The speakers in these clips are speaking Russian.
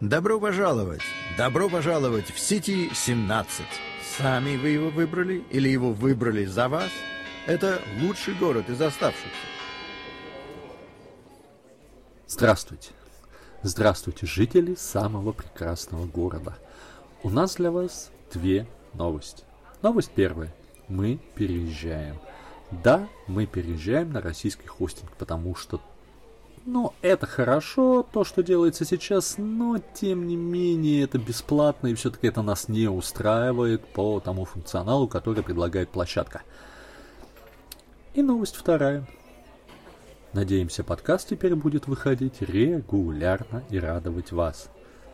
Добро пожаловать! Добро пожаловать в Сити 17. Сами вы его выбрали или его выбрали за вас? Это лучший город из оставшихся. Здравствуйте. Здравствуйте, жители самого прекрасного города. У нас для вас две новости. Новость первая. Мы переезжаем. Да, мы переезжаем на российский хостинг, потому что ну, это хорошо, то, что делается сейчас, но, тем не менее, это бесплатно, и все-таки это нас не устраивает по тому функционалу, который предлагает площадка. И новость вторая. Надеемся, подкаст теперь будет выходить регулярно и радовать вас.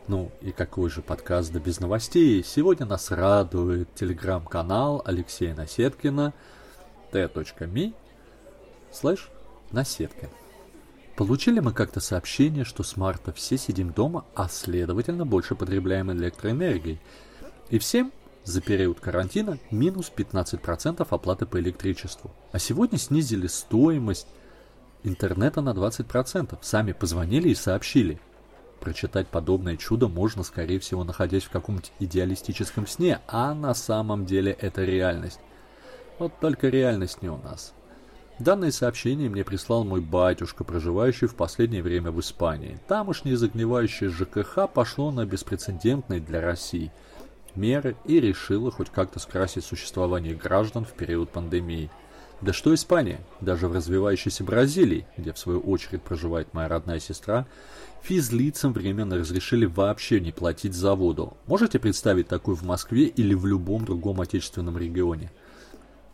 Ну и какой же подкаст да без новостей? Сегодня нас радует телеграм-канал Алексея Насеткина t.me слэш Насеткин. Получили мы как-то сообщение, что с марта все сидим дома, а следовательно больше потребляем электроэнергии. И всем за период карантина минус 15% оплаты по электричеству. А сегодня снизили стоимость интернета на 20%. Сами позвонили и сообщили. Прочитать подобное чудо можно, скорее всего, находясь в каком-нибудь идеалистическом сне, а на самом деле это реальность. Вот только реальность не у нас. Данное сообщение мне прислал мой батюшка, проживающий в последнее время в Испании. Тамошнее загнивающее ЖКХ пошло на беспрецедентные для России меры и решило хоть как-то скрасить существование граждан в период пандемии. Да что Испания, даже в развивающейся Бразилии, где в свою очередь проживает моя родная сестра, физлицам временно разрешили вообще не платить за воду. Можете представить такое в Москве или в любом другом отечественном регионе?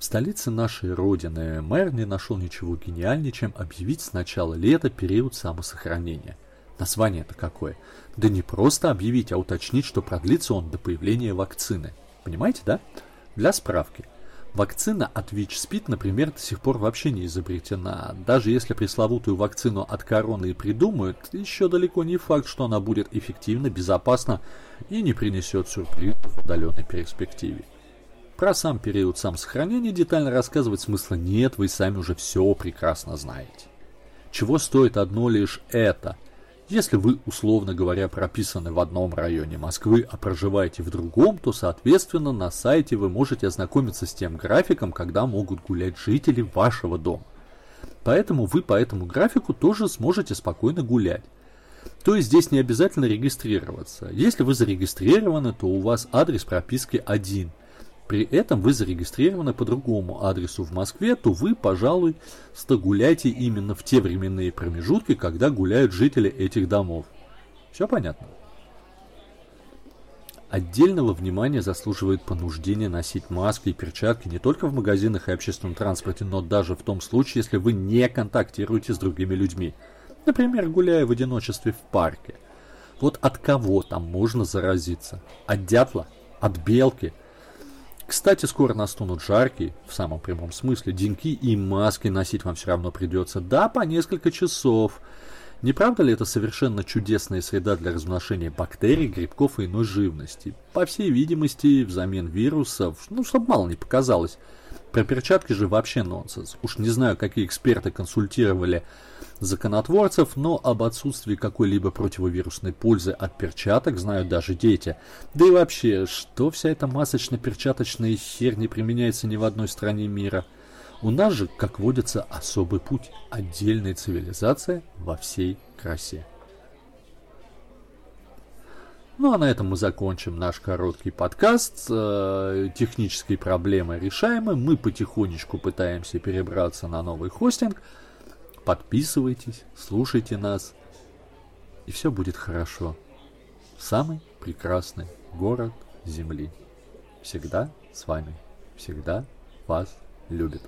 В столице нашей родины мэр не нашел ничего гениальнее, чем объявить с начала лета период самосохранения. Название это какое? Да не просто объявить, а уточнить, что продлится он до появления вакцины. Понимаете, да? Для справки. Вакцина от ВИЧ-СПИД, например, до сих пор вообще не изобретена. Даже если пресловутую вакцину от короны и придумают, еще далеко не факт, что она будет эффективна, безопасна и не принесет сюрприз в удаленной перспективе. Про сам период самосохранения детально рассказывать смысла нет, вы сами уже все прекрасно знаете. Чего стоит одно лишь это? Если вы, условно говоря, прописаны в одном районе Москвы, а проживаете в другом, то, соответственно, на сайте вы можете ознакомиться с тем графиком, когда могут гулять жители вашего дома. Поэтому вы по этому графику тоже сможете спокойно гулять. То есть здесь не обязательно регистрироваться. Если вы зарегистрированы, то у вас адрес прописки один. При этом вы зарегистрированы по другому адресу в Москве, то вы, пожалуй, гуляйте именно в те временные промежутки, когда гуляют жители этих домов. Все понятно? Отдельного внимания заслуживает понуждение носить маски и перчатки не только в магазинах и общественном транспорте, но даже в том случае, если вы не контактируете с другими людьми. Например, гуляя в одиночестве в парке. Вот от кого там можно заразиться? От дятла? От белки? Кстати, скоро настунут жаркие, в самом прямом смысле, деньки и маски носить вам все равно придется. Да, по несколько часов. Не правда ли это совершенно чудесная среда для размножения бактерий, грибков и иной живности? По всей видимости, взамен вирусов, ну, чтобы мало не показалось. Про перчатки же вообще нонсенс. Уж не знаю, какие эксперты консультировали законотворцев, но об отсутствии какой-либо противовирусной пользы от перчаток знают даже дети. Да и вообще, что вся эта масочно-перчаточная херь не применяется ни в одной стране мира? У нас же, как водится, особый путь, отдельная цивилизация во всей красе. Ну а на этом мы закончим наш короткий подкаст. Э, технические проблемы решаемы. Мы потихонечку пытаемся перебраться на новый хостинг. Подписывайтесь, слушайте нас. И все будет хорошо. Самый прекрасный город Земли. Всегда с вами. Всегда вас любит.